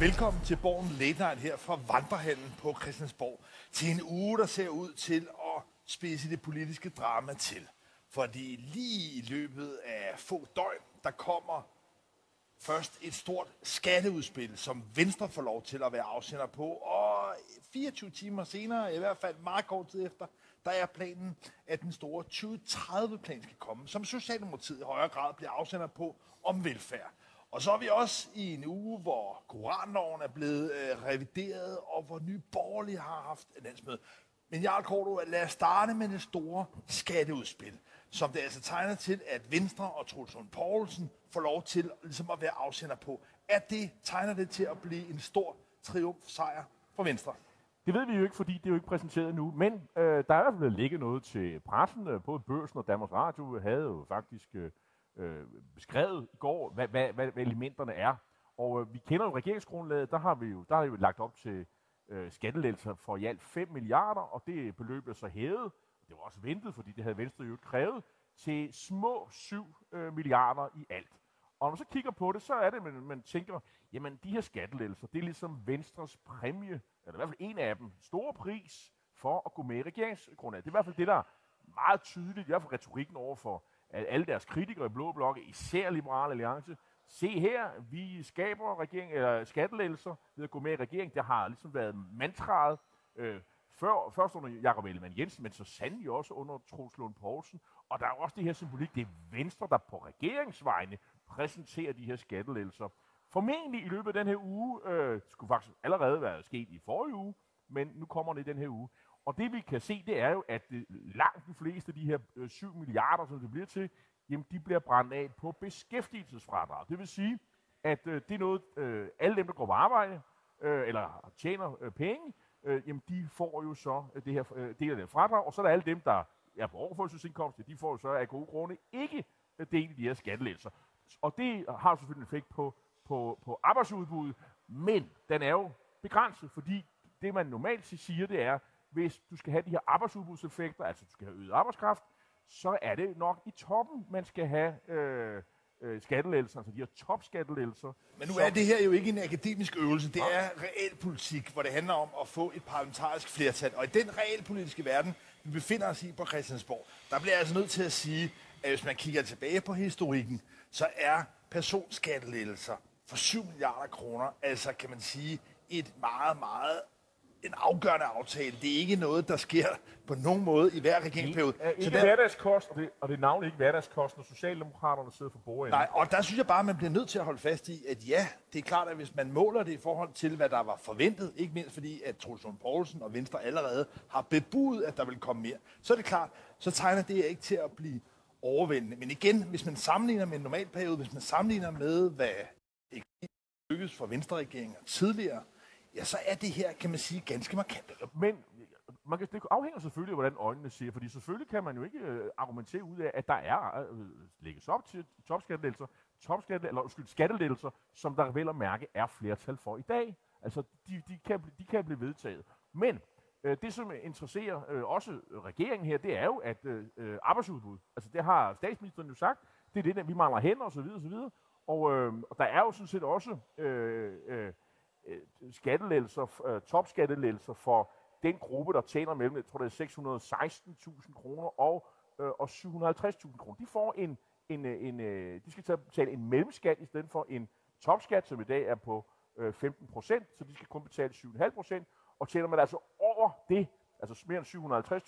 Velkommen til Borgen Late Night her fra Vandrehallen på Christiansborg. Til en uge, der ser ud til at spidse det politiske drama til. Fordi lige i løbet af få døgn, der kommer først et stort skatteudspil, som Venstre får lov til at være afsender på. Og 24 timer senere, i hvert fald meget kort tid efter, der er planen, at den store 2030-plan skal komme, som Socialdemokratiet i højere grad bliver afsender på om velfærd. Og så er vi også i en uge, hvor koranloven er blevet øh, revideret, og hvor Nye Borgerlige har haft en landsmøde. Men Jarl Korto, lad os starte med det store skatteudspil, som det altså tegner til, at Venstre og Troels Lund Poulsen får lov til ligesom at være afsender på. At det, tegner det til at blive en stor triumfsejr for Venstre? Det ved vi jo ikke, fordi det er jo ikke præsenteret nu, men øh, der er i hvert fald ligget noget til pressen. Øh, både Børsen og Danmarks Radio havde jo faktisk øh, øh, beskrevet i går, hvad, hvad, hvad, hvad elementerne er. Og øh, vi kender jo regeringsgrundlaget, der har vi jo, der har vi jo lagt op til øh, skattelettelser for i alt 5 milliarder, og det beløb er så hævet, det var også ventet, fordi det havde Venstre jo krævet, til små 7 øh, milliarder i alt. Og når man så kigger på det, så er det, at man, man tænker, jamen de her skattelettelser, det er ligesom Venstres præmie, eller i hvert fald en af dem, store pris for at gå med i regeringsgrundlaget. Det er i hvert fald det, der er meget tydeligt, i hvert fald retorikken over for alle deres kritikere i Blå Blokke, især Liberale Alliance, se her, vi skaber regering, eller skattelettelser ved at gå med i regeringen. Det har ligesom været mantraet, øh, før, først under Jakob Ellemann Jensen, men så sandelig også under Troels Lund Poulsen. Og der er også det her symbolik, det er Venstre, der på regeringsvejene præsenterer de her skattelettelser. Formentlig i løbet af den her uge, øh, skulle faktisk allerede være sket i forrige uge, men nu kommer det i den her uge. Og det vi kan se, det er jo, at øh, langt de fleste af de her øh, 7 milliarder, som det bliver til, jamen de bliver brændt af på beskæftigelsesfradrag. Det vil sige, at øh, det er noget, øh, alle dem, der går på arbejde, øh, eller tjener øh, penge, øh, jamen de får jo så øh, det her øh, del af det fradrag, og så er der alle dem, der er på overførselsindkomst, de får jo så af gode grunde ikke øh, del i de her skattelettelser. Og det har selvfølgelig en effekt på, på, på arbejdsudbuddet, men den er jo begrænset, fordi det man normalt siger, det er, hvis du skal have de her arbejdsudbudseffekter, altså du skal have øget arbejdskraft, så er det nok i toppen, man skal have øh, øh, skattelettelser, altså de her topskattelettelser. Men nu er det her jo ikke en akademisk øvelse, det er realpolitik, hvor det handler om at få et parlamentarisk flertal. Og i den realpolitiske verden, vi befinder os i på Christiansborg, der bliver jeg altså nødt til at sige, at hvis man kigger tilbage på historikken, så er personskattelettelser for 7 milliarder kroner, altså kan man sige, et meget, meget en afgørende aftale. Det er ikke noget, der sker på nogen måde i hver regeringsperiode. Det er ikke der... hverdagskost, og det, og det er navnet ikke hverdagskost, når Socialdemokraterne sidder for bordet. Nej, og der synes jeg bare, at man bliver nødt til at holde fast i, at ja, det er klart, at hvis man måler det i forhold til, hvad der var forventet, ikke mindst fordi, at Troels Poulsen og Venstre allerede har bebudet, at der vil komme mere, så er det klart, så tegner det ikke til at blive overvældende. Men igen, hvis man sammenligner med en normal periode, hvis man sammenligner med, hvad ikke lykkedes for Venstre-regeringer tidligere, ja, så er det her, kan man sige, ganske markant. Men man kan, det afhænger selvfølgelig af, hvordan øjnene ser, fordi selvfølgelig kan man jo ikke øh, argumentere ud af, at der er øh, lægges op til topskattelettelser, topskatte, eller undskyld, skattelettelser, som der vel at mærke er flertal for i dag. Altså, de, de, kan, de kan blive vedtaget. Men øh, det, som interesserer øh, også regeringen her, det er jo, at øh, øh arbejdsudbud, altså det har statsministeren jo sagt, det er det, vi mangler hænder osv. osv. Og, øh, og der er jo sådan set også øh, øh, Øh, skattelettelser, øh, topskattelettelser for den gruppe, der tjener mellem, jeg tror det er 616.000 kroner og, øh, og 750.000 kroner. De får en, en, øh, en de skal betale en mellemskat i stedet for en topskat, som i dag er på 15 procent, så de skal kun betale 7,5 procent, og tjener man altså over det, altså mere end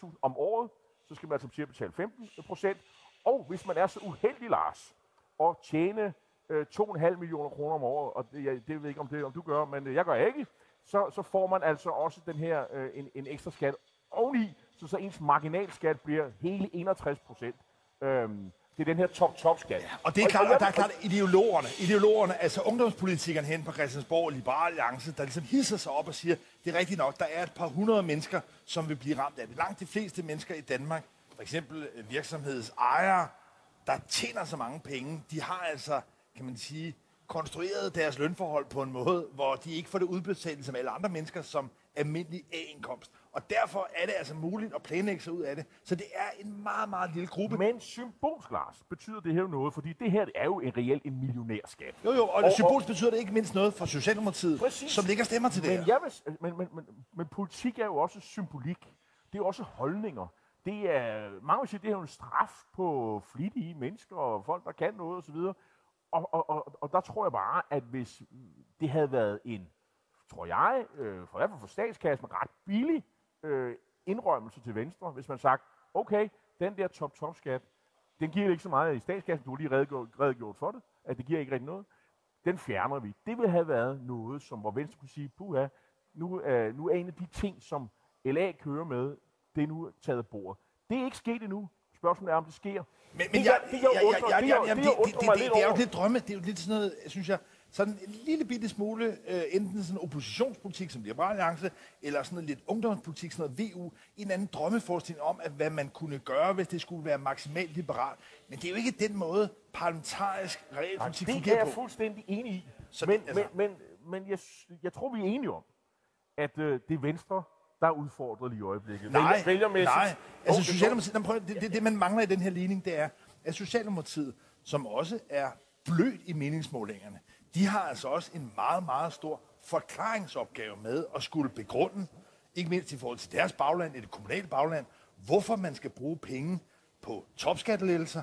750.000 om året, så skal man altså til at betale 15 procent, og hvis man er så uheldig, Lars, at tjene øh, 2,5 millioner kroner om året, og det, jeg, det ved jeg ikke, om, det, om du gør, men øh, jeg gør ikke, så, så får man altså også den her øh, en, en ekstra skat oveni, så, så ens marginalskat bliver hele 61 procent. Øhm, det er den her top-top-skat. Ja, og det er klart, og der er klart ideologerne, ideologerne, altså ungdomspolitikerne hen på Christiansborg og Liberale Alliance, der ligesom hisser sig op og siger, det er rigtigt nok, der er et par hundrede mennesker, som vil blive ramt af det. Langt de fleste mennesker i Danmark, for eksempel virksomhedsejere, der tjener så mange penge, de har altså kan man sige, konstrueret deres lønforhold på en måde, hvor de ikke får det udbetalt som alle andre mennesker som almindelig A-indkomst. Og derfor er det altså muligt at planlægge sig ud af det. Så det er en meget, meget lille gruppe. Men symbolsk, Lars, betyder det her jo noget, fordi det her er jo en reelt en millionærskat. Jo, jo, og, og symbolsk betyder det ikke mindst noget for Socialdemokratiet, Præcis. som ligger stemmer til det Men, her. jeg vil, men, men, men, men politik er jo også symbolik. Det er også holdninger. Det er, mange vil sige, det er jo en straf på flittige mennesker og folk, der kan noget osv. Og, og, og, og der tror jeg bare, at hvis det havde været en, tror jeg, øh, for i hvert fald for statskassen, ret billig øh, indrømmelse til Venstre, hvis man sagt, okay, den der top-top-skat, den giver ikke så meget i statskassen, du har lige redegjort, redegjort for det, at det giver ikke rigtig noget. Den fjerner vi. Det ville have været noget, som hvor Venstre kunne sige, puha, nu, øh, nu er en af de ting, som LA kører med, det er nu taget af bordet. Det er ikke sket endnu. Spørgsmålet er, om det sker. Men, men jeg- jeg, det, jeg, jeg det, er jo lidt drømme. Det er jo lidt sådan noget, synes jeg, sådan en lille bitte smule, øh, enten sådan oppositionspolitik som Liberal Alliance, eller sådan noget lidt ungdomspolitik, sådan noget VU, en anden drømmeforestilling om, at hvad man kunne gøre, hvis det skulle være maksimalt liberalt. Men det er jo ikke den måde, parlamentarisk realpolitik Det er fungerer jeg på. fuldstændig enig i. Så men, altså- men, men, men jeg, jeg tror, vi er enige om, at øh, det er Venstre, der er udfordret lige i øjeblikket. Nej, vælgermæssigt. nej. Altså det- Socialdemokratiet, jamen, prøv, det, det, det, man mangler i den her ligning, det er, at Socialdemokratiet, som også er blødt i meningsmålingerne, de har altså også en meget, meget stor forklaringsopgave med at skulle begrunde, ikke mindst i forhold til deres bagland, i det kommunale bagland, hvorfor man skal bruge penge på topskattelettelser.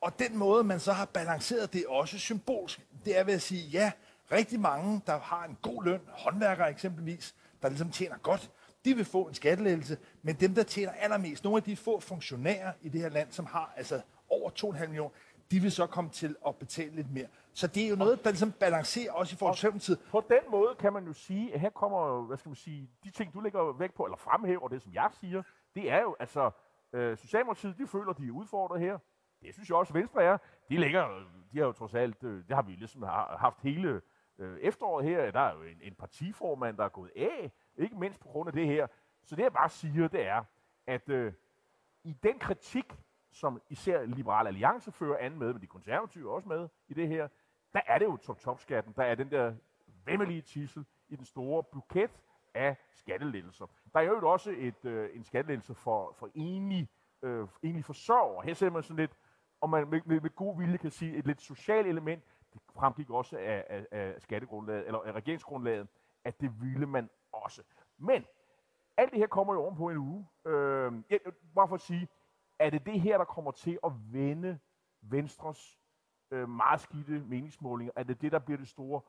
Og den måde, man så har balanceret det også symbolsk, det er ved at sige, ja, rigtig mange, der har en god løn, håndværkere eksempelvis, der ligesom tjener godt, de vil få en skattelettelse, men dem, der tjener allermest, nogle af de få funktionærer i det her land, som har altså over 2,5 millioner, de vil så komme til at betale lidt mere. Så det er jo noget, der ligesom balancerer også i forhold til Socialdemokratiet. På den måde kan man jo sige, at her kommer, hvad skal man sige, de ting, du lægger væk på, eller fremhæver det, som jeg siger, det er jo, altså, øh, Socialdemokratiet, de føler, de er udfordret her. Det synes jeg også, Venstre er. De ligger, de har jo trods alt, øh, det har vi ligesom har- haft hele øh, efteråret her. Der er jo en, en partiformand, der er gået af, ikke mindst på grund af det her. Så det jeg bare siger, det er, at øh, i den kritik, som især Liberal Alliance fører an med, men de konservative er også med i det her, der er det jo top-top-skatten. Der er den der vemmelige tissel i den store buket af skattelettelser. Der er jo også et, øh, en skattelettelse for, for enlige, øh, enlige forsørger. Her ser man sådan lidt, om man med, med, med god vilje kan sige, et lidt socialt element. Det fremgik også af, af, af skattegrundlaget, eller af regeringsgrundlaget, at det ville man også. Men alt det her kommer jo oven på en uge. Øh, jeg, bare for at sige, er det det her, der kommer til at vende Venstres øh, meget skidte meningsmålinger? Er det det, der bliver det store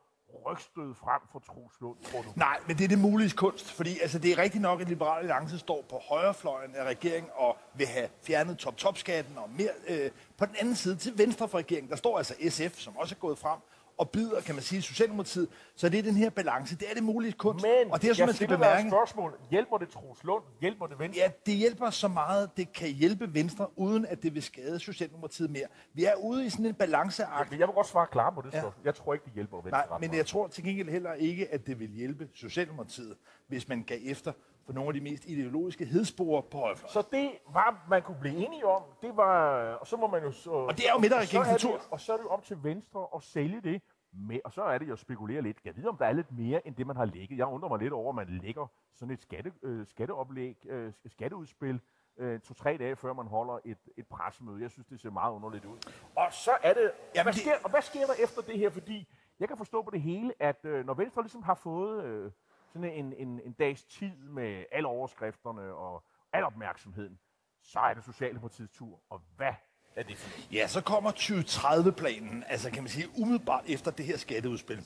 rygstød frem for Troels Lund, tror du? Nej, men det er det mulige kunst, fordi altså, det er rigtigt nok, at Liberale Alliance står på højrefløjen af regeringen og vil have fjernet top-top-skatten og mere øh, på den anden side til venstre for regeringen. Der står altså SF, som også er gået frem og bider, kan man sige, Socialdemokratiet. Så det er den her balance. Det er det mulige kunst. Men og det er, som man skal bemærke. spørgsmål. Hjælper det Troels Lund? Hjælper det Venstre? Ja, det hjælper så meget, det kan hjælpe Venstre, uden at det vil skade Socialdemokratiet mere. Vi er ude i sådan en balanceakt. Men jeg vil godt svare klar på det Ja. Jeg tror ikke, det hjælper Venstre Nej, men jeg tror til gengæld heller ikke, at det vil hjælpe Socialdemokratiet, hvis man gav efter for nogle af de mest ideologiske hedsporer på højrefløjen. Så det var, man kunne blive enige om, det var, og så må man jo så... Og det er jo midterregeringens og så er det- natur. Og så er det jo op til Venstre at sælge det med, og så er det jo at spekulere lidt. Jeg ved, om der er lidt mere, end det, man har lægget. Jeg undrer mig lidt over, at man lægger sådan et skatte, øh, skatteoplæg, øh, skatteudspil, øh, to-tre dage før man holder et, et pressemøde. Jeg synes, det ser meget underligt ud. Og så er det... Jamen, hvad det- sker, og hvad sker der efter det her? Fordi jeg kan forstå på det hele, at øh, når Venstre ligesom har fået øh, sådan en, en, en dags tid med alle overskrifterne og al opmærksomheden, så er det Socialdemokratiets tur. Og hvad er det for? Ja, så kommer 2030-planen, altså kan man sige umiddelbart efter det her skatteudspil.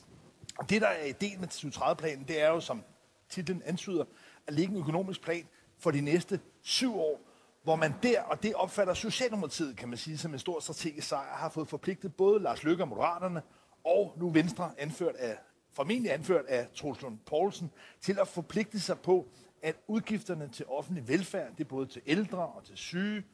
Det, der er ideen med 2030-planen, det er jo, som titlen antyder, at lægge en økonomisk plan for de næste syv år, hvor man der, og det opfatter Socialdemokratiet, kan man sige, som en stor strategisk sejr, har fået forpligtet både Lars Løkke og Moderaterne, og nu Venstre, anført af, formentlig anført af Troels Lund Poulsen, til at forpligte sig på, at udgifterne til offentlig velfærd, det er både til ældre og til syge,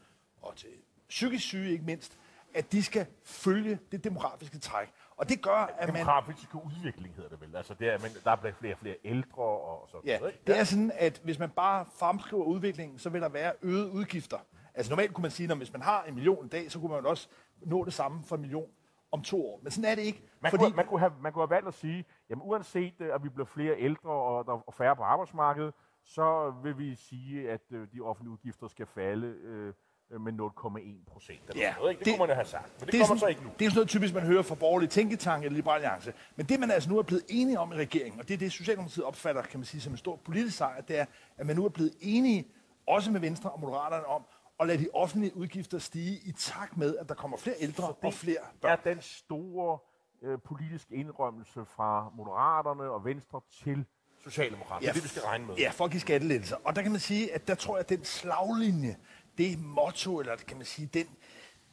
og til psykisk syge ikke mindst, at de skal følge det demografiske træk. Og det gør, at man... Demografiske udvikling hedder det vel. Altså, det er, men der bliver flere og flere ældre og sådan Ja, noget. ikke? det er sådan, at hvis man bare fremskriver udviklingen, så vil der være øgede udgifter. Altså normalt kunne man sige, at hvis man har en million i dag, så kunne man også nå det samme for en million om to år. Men sådan er det ikke. Man, fordi, kunne, man, kunne have, man kunne have valgt at sige, jamen uanset øh, at vi bliver flere ældre og der er færre på arbejdsmarkedet, så vil vi sige, at øh, de offentlige udgifter skal falde øh, med 0,1 procent. Ja, det, det, det kunne man jo have sagt, men det, det kommer sådan, så ikke nu. Det er sådan noget typisk, man hører fra borgerlige tænketanke eller liberale alliance. Men det, man altså nu er blevet enige om i regeringen, og det er det, Socialdemokratiet opfatter, kan man sige, som en stor politisk sejr, det er, at man nu er blevet enige, også med Venstre og Moderaterne, om at lade de offentlige udgifter stige i takt med, at der kommer flere ældre og flere børn. er den store øh, politiske indrømmelse fra Moderaterne og Venstre til Socialdemokraterne. Ja, det er det, vi skal regne med. Ja, for at give skattelettelser. Og der kan man sige, at der tror jeg, at den slaglinje, det motto, eller kan man sige, den,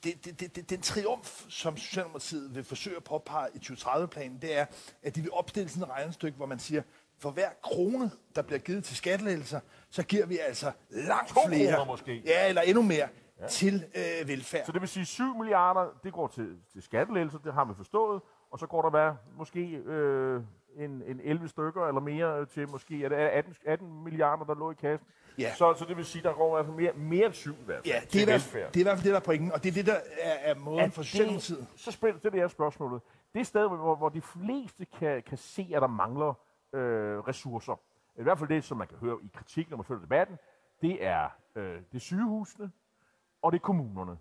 det, det, det, det, den triumf, som Socialdemokratiet vil forsøge at påpege i 2030-planen, det er, at de vil opstille sådan et regnestykke, hvor man siger, for hver krone, der bliver givet til skattelettelser, så giver vi altså langt to flere, måske. ja, eller endnu mere, ja. til øh, velfærd. Så det vil sige, 7 milliarder, det går til, til skattelettelser, det har vi forstået, og så går der hvad, måske øh, en, en 11 stykker eller mere til måske, er det 18, 18 milliarder, der lå i kassen? Ja. Så, så det vil sige, der går i hvert fald mere, mere end 7 i hvert fald Ja, det er, velfærd. det er i hvert fald det, der er pointen, og det er det, der er, er måden for Socialdemokratiet. Det, så spil, det er spørgsmålet. Det sted, hvor, hvor de fleste kan, kan se, at der mangler øh, ressourcer, i hvert fald det, som man kan høre i kritik, når man følger debatten, det er, øh, det er sygehusene, og det er kommunerne.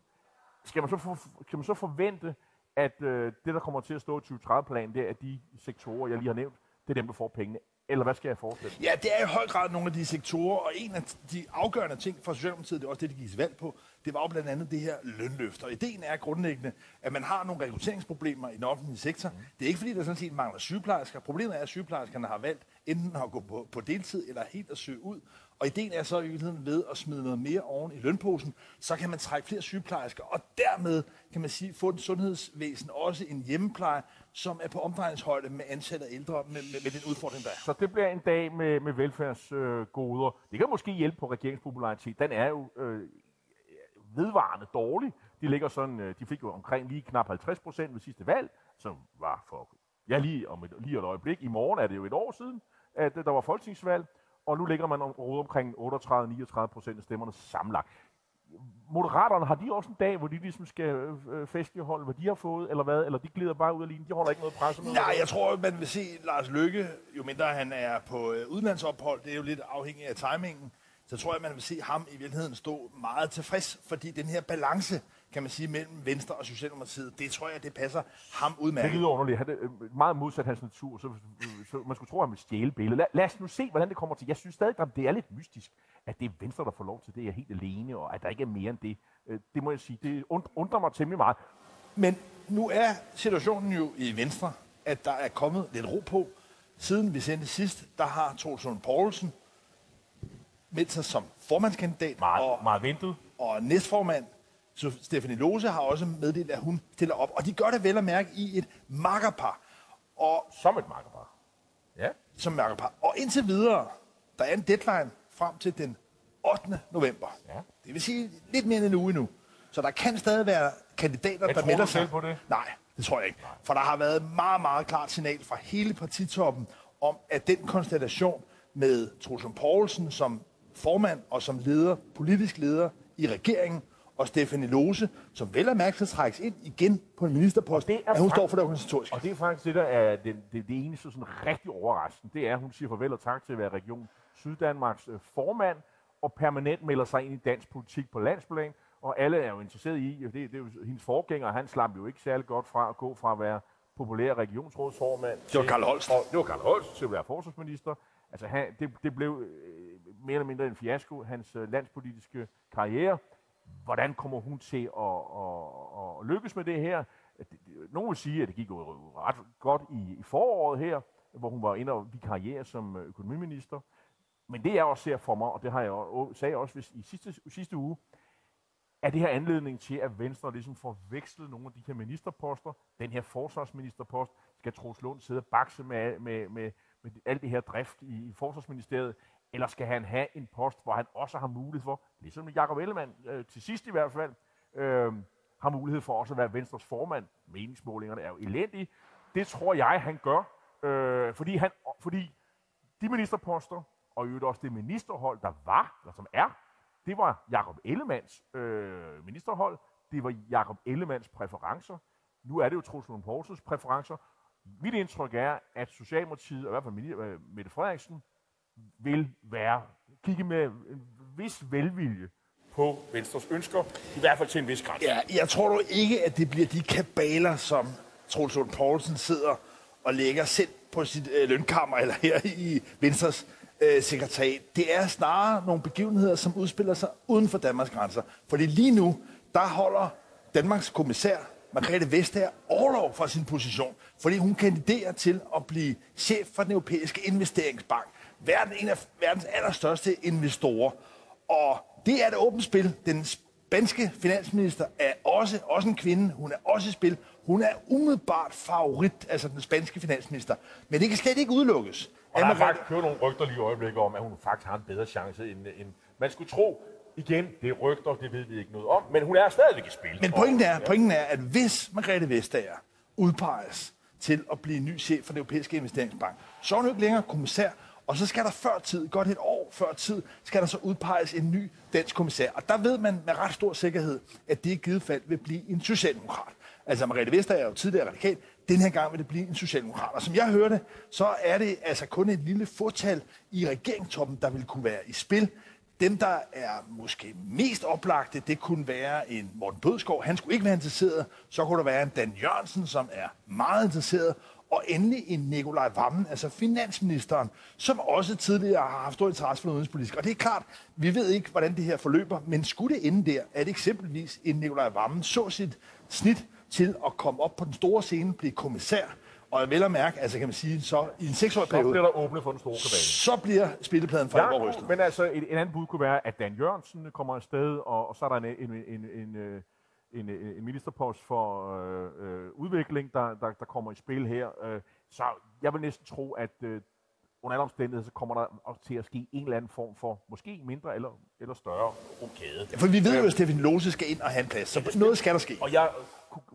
Skal man så, for, kan man så forvente, at øh, det, der kommer til at stå i 2030-planen, det er de sektorer, jeg lige har nævnt, det er dem, der får pengene. Eller hvad skal jeg forestille Ja, det er i høj grad nogle af de sektorer, og en af de afgørende ting for Socialdemokratiet, det er også det, de gives valg på, det var jo blandt andet det her lønløft. Og ideen er grundlæggende, at man har nogle rekrutteringsproblemer i den offentlige sektor. Mm. Det er ikke fordi, der sådan set mangler sygeplejersker. Problemet er, at sygeplejerskerne har valgt enten at gå på, på deltid eller helt at søge ud. Og ideen er så i virkeligheden ved at smide noget mere oven i lønposen, så kan man trække flere sygeplejersker, og dermed kan man sige, få den sundhedsvæsen, også en hjemmepleje, som er på omdrejningshøjde med antallet af ældre, med, med, med den udfordring, der er. Så det bliver en dag med, med velfærdsgoder. Øh, det kan måske hjælpe på regeringspopularitet. Den er jo øh, vedvarende dårlig. De ligger sådan, øh, de fik jo omkring lige knap 50 procent ved sidste valg, som var for, ja lige om et, lige et øjeblik. I morgen er det jo et år siden, at øh, der var folketingsvalg, og nu ligger man om, omkring 38-39 procent af stemmerne samlet. Moderaterne, har de også en dag, hvor de ligesom skal øh, øh festligholde, hvad de har fået, eller hvad? Eller de glider bare ud af linjen? De holder ikke noget pres? Nej, jeg tror, man vil se Lars Lykke, jo mindre han er på øh, udlandsophold, det er jo lidt afhængigt af timingen, så tror jeg, man vil se ham i virkeligheden stå meget tilfreds, fordi den her balance, kan man sige, mellem Venstre og Socialdemokratiet, det tror jeg, det passer ham udmærket. Det lyder underligt. Han er øh, meget modsat hans natur, så, så man skulle tro, at han vil stjæle billedet. Lad, lad os nu se, hvordan det kommer til. Jeg synes stadig, at det er lidt mystisk, at det er Venstre, der får lov til det, jeg er helt alene, og at der ikke er mere end det. Øh, det må jeg sige, det undrer mig temmelig meget. Men nu er situationen jo i Venstre, at der er kommet lidt ro på. Siden vi sendte sidst, der har Troelsund Poulsen meldt sig som formandskandidat. Meget, og, meget ventet. Og næstformand, så Stephanie Lose har også meddelt, at hun stiller op. Og de gør det vel at mærke i et makkerpar. Og, som et makkerpar. Ja. Som makkerpar. Og indtil videre, der er en deadline frem til den 8. november. Ja. Det vil sige lidt mere end en uge nu. Så der kan stadig være kandidater, jeg der melder sig. på det? Nej, det tror jeg ikke. Nej. For der har været et meget, meget klart signal fra hele partitoppen om, at den konstellation med Trudsen Poulsen som formand og som leder, politisk leder i regeringen, og Stefanie Lose, som vel er mærke trækkes ind igen på en ministerpost, det er at hun står for det organisatoriske. Og det er faktisk det, der er det, det, det eneste sådan rigtig overraskende. Det er, at hun siger farvel og tak til at være region Syddanmarks øh, formand, og permanent melder sig ind i dansk politik på landsplan. Og alle er jo interesseret i, det, det er jo hendes forgænger, han slap jo ikke særlig godt fra at gå fra at være populær regionsrådsformand. Det var Karl Holst. Det var Karl Holst til at være forsvarsminister. Altså, han, det, det blev øh, mere eller mindre en fiasko, hans øh, landspolitiske karriere. Hvordan kommer hun til at, at, at lykkes med det her? Nogle vil sige, at det gik jo ret godt i, i foråret her, hvor hun var inde og karriere som øh, økonomiminister. Men det jeg også ser for mig, og det har jeg også, sagde jeg også i sidste, sidste uge, er det her anledning til, at Venstre ligesom får vekslet nogle af de her ministerposter. Den her forsvarsministerpost skal Troels Lund sidde og bakse med, med, med, med alt det her drift i, i forsvarsministeriet, eller skal han have en post, hvor han også har mulighed for, ligesom Jakob Ellemann øh, til sidst i hvert fald, øh, har mulighed for også at være Venstres formand. Meningsmålingerne er jo elendige. Det tror jeg, han gør, øh, fordi, han, fordi de ministerposter, og i øvrigt også det ministerhold, der var, eller som er, det var Jakob Ellemands øh, ministerhold, det var Jakob Ellemands præferencer. Nu er det jo Truls Lund Poulsens præferencer. Mit indtryk er, at Socialdemokratiet, og i hvert fald Mette øh, Frederiksen, vil være, kigge med en vis velvilje på Venstres ønsker, i hvert fald til en vis grænse. Ja, jeg tror du ikke, at det bliver de kabaler, som Troels Lund Poulsen sidder og lægger selv på sit øh, lønkammer, eller her i Venstres øh, sekretariat. Det er snarere nogle begivenheder, som udspiller sig uden for Danmarks grænser. Fordi lige nu, der holder Danmarks kommissær, Margrethe Vestager, overlov fra sin position, fordi hun kandiderer til at blive chef for den europæiske investeringsbank. Verden, en af verdens allerstørste investorer. Og det er et åbent spil. Den spanske finansminister er også, også en kvinde. Hun er også i spil. Hun er umiddelbart favorit, altså den spanske finansminister. Men det kan slet ikke udelukkes. Og der er faktisk kørt nogle rygter lige i øjeblikket om, at hun faktisk har en bedre chance, end, end man skulle tro. Igen, det er rygter, det ved vi ikke noget om, men hun er stadigvæk i spil. Men pointen er, pointen er at hvis Margrethe Vestager udpeges til at blive ny chef for den europæiske investeringsbank, så er hun jo ikke længere kommissær, og så skal der før tid, godt et år før tid, skal der så udpeges en ny dansk kommissær. Og der ved man med ret stor sikkerhed, at det i givet fald vil blive en socialdemokrat. Altså Margrethe Vestager er jo tidligere radikal. Den her gang vil det blive en socialdemokrat. Og som jeg hørte, så er det altså kun et lille fortal i regeringstoppen, der vil kunne være i spil. Dem, der er måske mest oplagte, det kunne være en Morten Bødskov. Han skulle ikke være interesseret. Så kunne der være en Dan Jørgensen, som er meget interesseret. Og endelig en Nikolaj Vammen, altså finansministeren, som også tidligere har haft stor interesse for udenrigspolitik. Og det er klart, vi ved ikke, hvordan det her forløber, men skulle det ende der, at eksempelvis en Nikolaj Vammen så sit snit til at komme op på den store scene, blive kommissær, og vel at mærke, altså kan man sige, så i en seksårig periode... Så bliver der åbnet for den store kabale. Så bliver spillepladen for ja, rystet. Men altså, et, en anden bud kunne være, at Dan Jørgensen kommer afsted, og, og så er der en, en, en, en, en, en ministerpost for øh, øh, udvikling, der, der, der kommer i spil her. Øh, så jeg vil næsten tro, at øh, under alle omstændigheder, så kommer der også til at ske en eller anden form for, måske mindre eller, eller større rokade. Ja, for vi ved jo, at Stefan Lose skal ind og have en plads, så ja, noget skal der ske. Og jeg,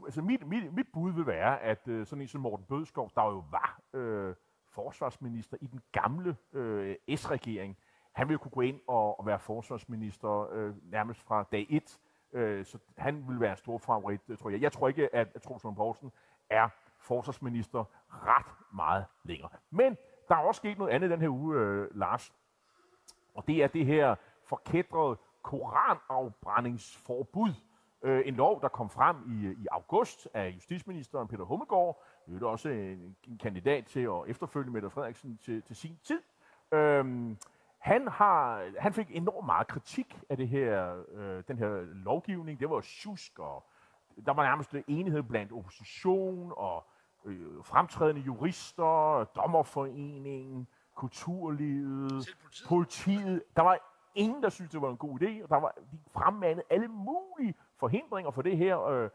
altså mit, mit, mit bud vil være, at øh, sådan en som Morten Bødskov, der jo var øh, forsvarsminister i den gamle øh, S-regering, han ville kunne gå ind og, og være forsvarsminister øh, nærmest fra dag 1. Øh, så han vil være en stor favorit, øh, tror jeg. Jeg tror ikke, at, at Troels Poulsen er forsvarsminister ret meget længere. Men der er også sket noget andet den her uge, øh, Lars. Og det er det her forkædrede koranafbrændingsforbud. Øh, en lov, der kom frem i, øh, i august af justitsministeren Peter Hummelgaard. Det er også en, en kandidat til at efterfølge Mette Frederiksen til, til sin tid. Øhm, han, har, han fik enormt meget kritik af det her, øh, den her lovgivning. Det var sjusk, og der var nærmest enighed blandt opposition og øh, fremtrædende jurister, dommerforeningen, kulturlivet, politiet. politiet. Der var ingen, der syntes, det var en god idé, og der var, de fremmandede alle mulige forhindringer for det her. Øh,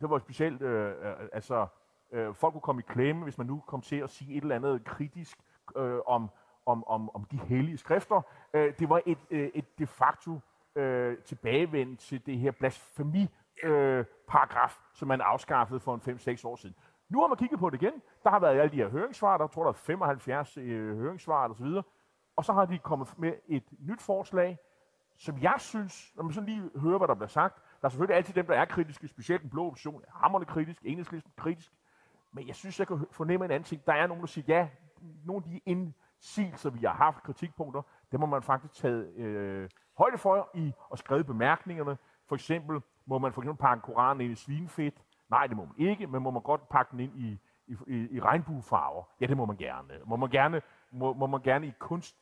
det var specielt, øh, øh, altså, øh, folk kunne komme i klemme, hvis man nu kom til at sige et eller andet kritisk øh, om, om, om, om de hellige skrifter. Øh, det var et, øh, et de facto øh, tilbagevend til det her blasfemi øh, paragraf, som man afskaffede for en 5-6 år siden. Nu har man kigget på det igen. Der har været alle de her høringssvar, der tror der er 75 øh, høringssvar og så videre. Og så har de kommet med et nyt forslag, som jeg synes, når man så lige hører, hvad der bliver sagt, der er selvfølgelig altid dem, der er kritiske, specielt den blå option, er hammerne kritisk, enhedslisten kritisk, men jeg synes, jeg kan fornemme en anden ting. Der er nogen, der siger, ja, nogle de er ind, indsigelser, vi har haft, kritikpunkter, det må man faktisk tage øh, højde for i og skrive bemærkningerne. For eksempel må man for eksempel pakke Koranen ind i svinfedt. Nej, det må man ikke, men må man godt pakke den ind i, i, i, i regnbuefarver? Ja, det må man gerne. Må man gerne, må, må man gerne i, kunst,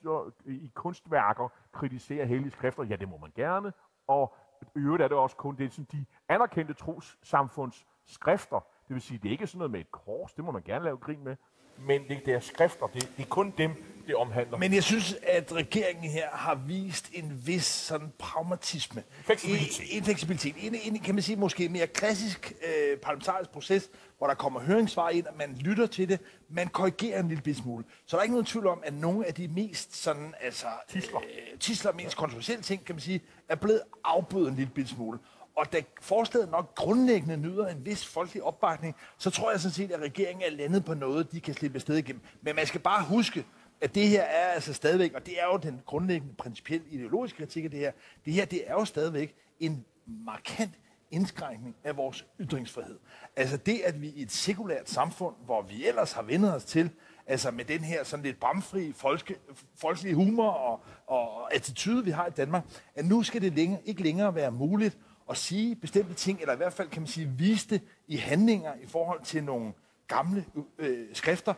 i kunstværker kritisere hellige skrifter? Ja, det må man gerne. Og i øvrigt er det også kun det, som de anerkendte trossamfunds skrifter. Det vil sige, det er ikke sådan noget med et kors, det må man gerne lave grin med, men det, det er skrifter, det, det er kun dem, det omhandler. Men jeg synes, at regeringen her har vist en vis sådan pragmatisme. Fleksibilitet. En, en fleksibilitet. En, en, kan man sige, måske mere klassisk øh, parlamentarisk proces, hvor der kommer høringssvar ind, og man lytter til det, man korrigerer en lille smule. Så der er ikke nogen tvivl om, at nogle af de mest sådan, altså, tisler, øh, tisler mest kontroversielle ting, kan man sige, er blevet afbødet en lille smule. Og da forslaget nok grundlæggende nyder en vis folkelig opbakning, så tror jeg sådan set, at regeringen er landet på noget, de kan slippe afsted igennem. Men man skal bare huske, at det her er altså stadigvæk, og det er jo den grundlæggende principielle ideologiske kritik af det her, det her det er jo stadigvæk en markant indskrænkning af vores ytringsfrihed. Altså det, at vi i et sekulært samfund, hvor vi ellers har vendet os til, altså med den her sådan lidt bramfri folke, folkelige humor og, og attitude, vi har i Danmark, at nu skal det længere, ikke længere være muligt at sige bestemte ting, eller i hvert fald kan man sige, vise det i handlinger i forhold til nogle gamle øh, skrifter.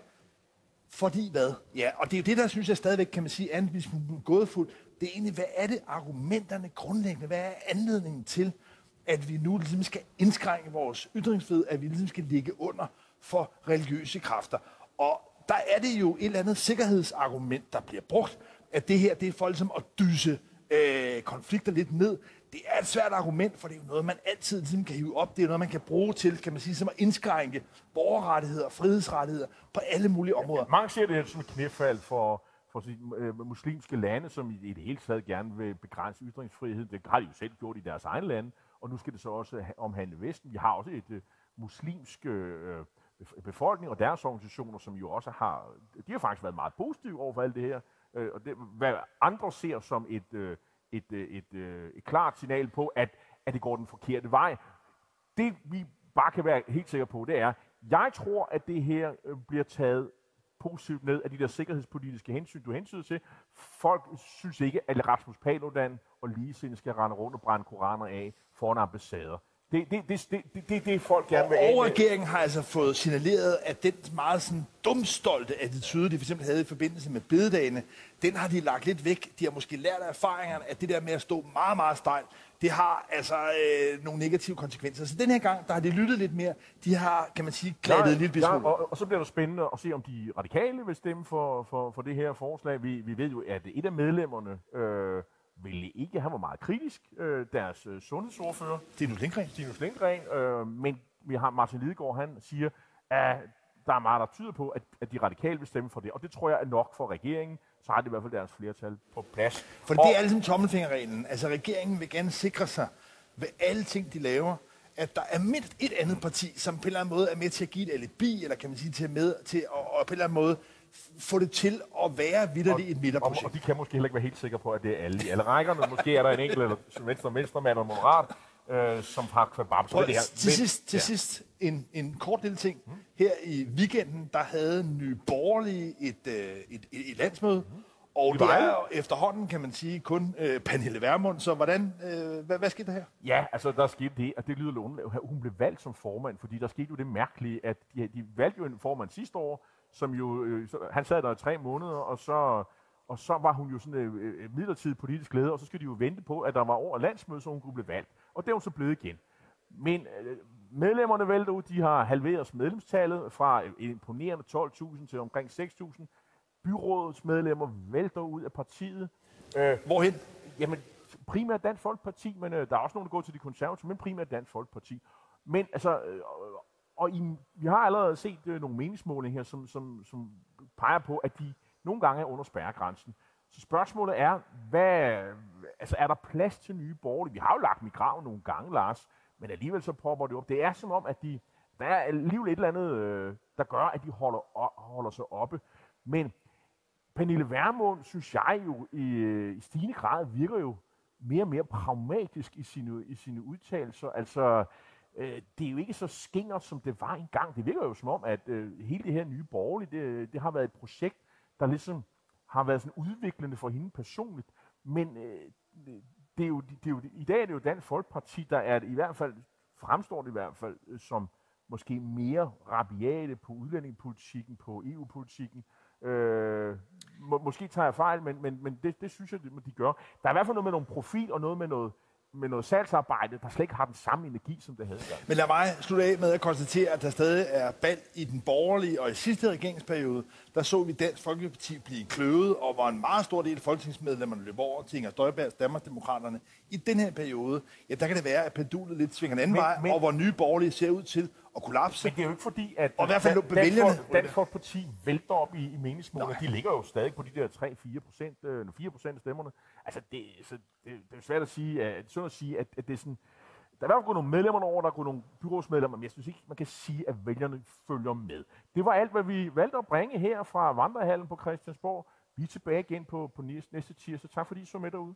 Fordi hvad? Ja, og det er jo det, der synes jeg stadigvæk, kan man sige, er en man gådefuldt. Det er egentlig, hvad er det argumenterne grundlæggende? Hvad er anledningen til, at vi nu ligesom skal indskrænke vores ytringsfrihed, at vi ligesom skal ligge under for religiøse kræfter? Og der er det jo et eller andet sikkerhedsargument, der bliver brugt, at det her, det er for ligesom at dyse øh, konflikter lidt ned. Det er et svært argument, for det er jo noget, man altid ligesom kan hive op. Det er noget, man kan bruge til, kan man sige, som at indskrænke borgerrettigheder og frihedsrettigheder på alle mulige områder. Mange ser det her som et knæfald for, for de øh, muslimske lande, som i, i det hele taget gerne vil begrænse ytringsfrihed. Det har de jo selv gjort i deres egen lande, og nu skal det så også omhandle Vesten. Vi har også et øh, muslimsk øh, befolkning og deres organisationer, som jo også har, de har faktisk været meget positive over for alt det her. Øh, og det, hvad andre ser som et, øh, et, øh, et, et, et, et klart signal på, at, at det går den forkerte vej. Det vi bare kan være helt sikre på, det er, jeg tror, at det her øh, bliver taget positivt ned af de der sikkerhedspolitiske hensyn, du hensyder til. Folk synes ikke, at Rasmus Paludan og ligesinde skal rende rundt og brænde koraner af foran ambassader. Det, det, det, det, det, det, det folk gerne vil af Og regeringen har altså fået signaleret, at den meget sådan dumstolte attitude, de for eksempel havde i forbindelse med bededagene, den har de lagt lidt væk. De har måske lært af erfaringerne, at det der med at stå meget, meget stejlt, det har altså øh, nogle negative konsekvenser. Så den her gang, der har de lyttet lidt mere. De har, kan man sige, klattet lidt ja, og, og så bliver det spændende at se, om de radikale vil stemme for, for, for det her forslag. Vi, vi ved jo, at et af medlemmerne... Øh, ville ikke, han var meget kritisk, øh, deres øh, sundhedsordfører. Stinus Lindgren. Stinus Lindgren, øh, men vi har Martin Lidegaard, han siger, at der er meget, der tyder på, at, at de radikale vil stemme for det, og det tror jeg er nok for regeringen, så har det i hvert fald deres flertal på plads. For og, det er ligesom tommelfingerreglen. Altså regeringen vil gerne sikre sig ved alle ting, de laver, at der er mindst et andet parti, som på en eller anden måde er med til at give et alibi, eller kan man sige til, med, til at, og på en eller anden måde få det til at være vidderligt et midterprojekt. Og, og de kan måske heller ikke være helt sikre på, at det er alle i alle rækkerne. måske er der en enkelt, eller venstre, venstre mand eller moderat, øh, som har kvabab. Prøv, det her. Til sidst, til ja. sidst en, en kort lille ting. Mm. Her i weekenden, der havde Nye Borgerlige et, øh, et, et, et landsmøde, mm. Og det er efterhånden, kan man sige, kun øh, Pernille Vermund. Så hvordan, øh, hvad, hvad skete der her? Ja, altså der skete det, og det lyder lovende. Hun blev valgt som formand, fordi der skete jo det mærkelige, at de, de valgte jo en formand sidste år, som jo, øh, han sad der i tre måneder, og så, og så var hun jo sådan en øh, øh midlertidig politisk leder, og så skulle de jo vente på, at der var over landsmøde, så hun kunne blive valgt. Og det er hun så blevet igen. Men øh, medlemmerne vælter ud, de har halveret medlemstallet fra øh, imponerende 12.000 til omkring 6.000. Byrådets medlemmer vælter ud af partiet. Øh, Hvorhen? Jamen, primært Dansk Folkeparti, men øh, der er også nogen, der går til de konservative, men primært Dansk Folkeparti. Men altså, øh, og i, vi har allerede set øh, nogle meningsmålinger her, som, som, som peger på, at de nogle gange er under spærregrænsen. Så spørgsmålet er, hvad, altså er der plads til nye borgerlige? Vi har jo lagt migrav nogle gange, Lars, men alligevel så popper det op. Det er som om, at de, der er alligevel et eller andet, øh, der gør, at de holder, holder sig oppe. Men Pernille Vermund, synes jeg jo, i, øh, i stigende grad virker jo mere og mere pragmatisk i sine, i sine udtalelser. Altså, øh, det er jo ikke så skingert, som det var engang. Det virker jo som om, at øh, hele det her nye borgerlige, det, det har været et projekt, der ligesom har været sådan udviklende for hende personligt. Men øh, det er jo, det er jo, i dag er det jo Dansk Folkeparti, der er i hvert fald, fremstår det i hvert fald, øh, som måske mere rabiate på udlændingepolitikken, på EU-politikken. Øh, må, måske tager jeg fejl, men, men, men det, det synes jeg, de gør. Der er i hvert fald noget med nogle profil og noget med noget, med noget salgsarbejde, der slet ikke har den samme energi, som det havde Men lad mig slutte af med at konstatere, at der stadig er bald i den borgerlige, og i sidste regeringsperiode, der så vi Dansk Folkeparti blive kløvet, og var en meget stor del af folketingsmedlemmerne løb over til Inger Støjbergs Danmarksdemokraterne. I den her periode, ja, der kan det være, at pendulet lidt svinger en anden men, vej, men, og hvor nye borgerlige ser ud til at kollapse. Men det er jo ikke fordi, at og i hvert fald Dansk, Dansk, Dansk Folkeparti vælter op i, i meningsmålene. De ligger jo stadig på de der 3-4 procent, 4 øh, procent af stemmerne. Altså, det, så det, det er svært at sige, at, sådan at sige, at, at det er sådan, der er i hvert fald nogle medlemmer over, der er nogle byrådsmedlemmer, men jeg synes ikke, man kan sige, at vælgerne følger med. Det var alt, hvad vi valgte at bringe her fra Vandrehallen på Christiansborg. Vi er tilbage igen på, på næste, næste tirsdag. Tak fordi I så med derude.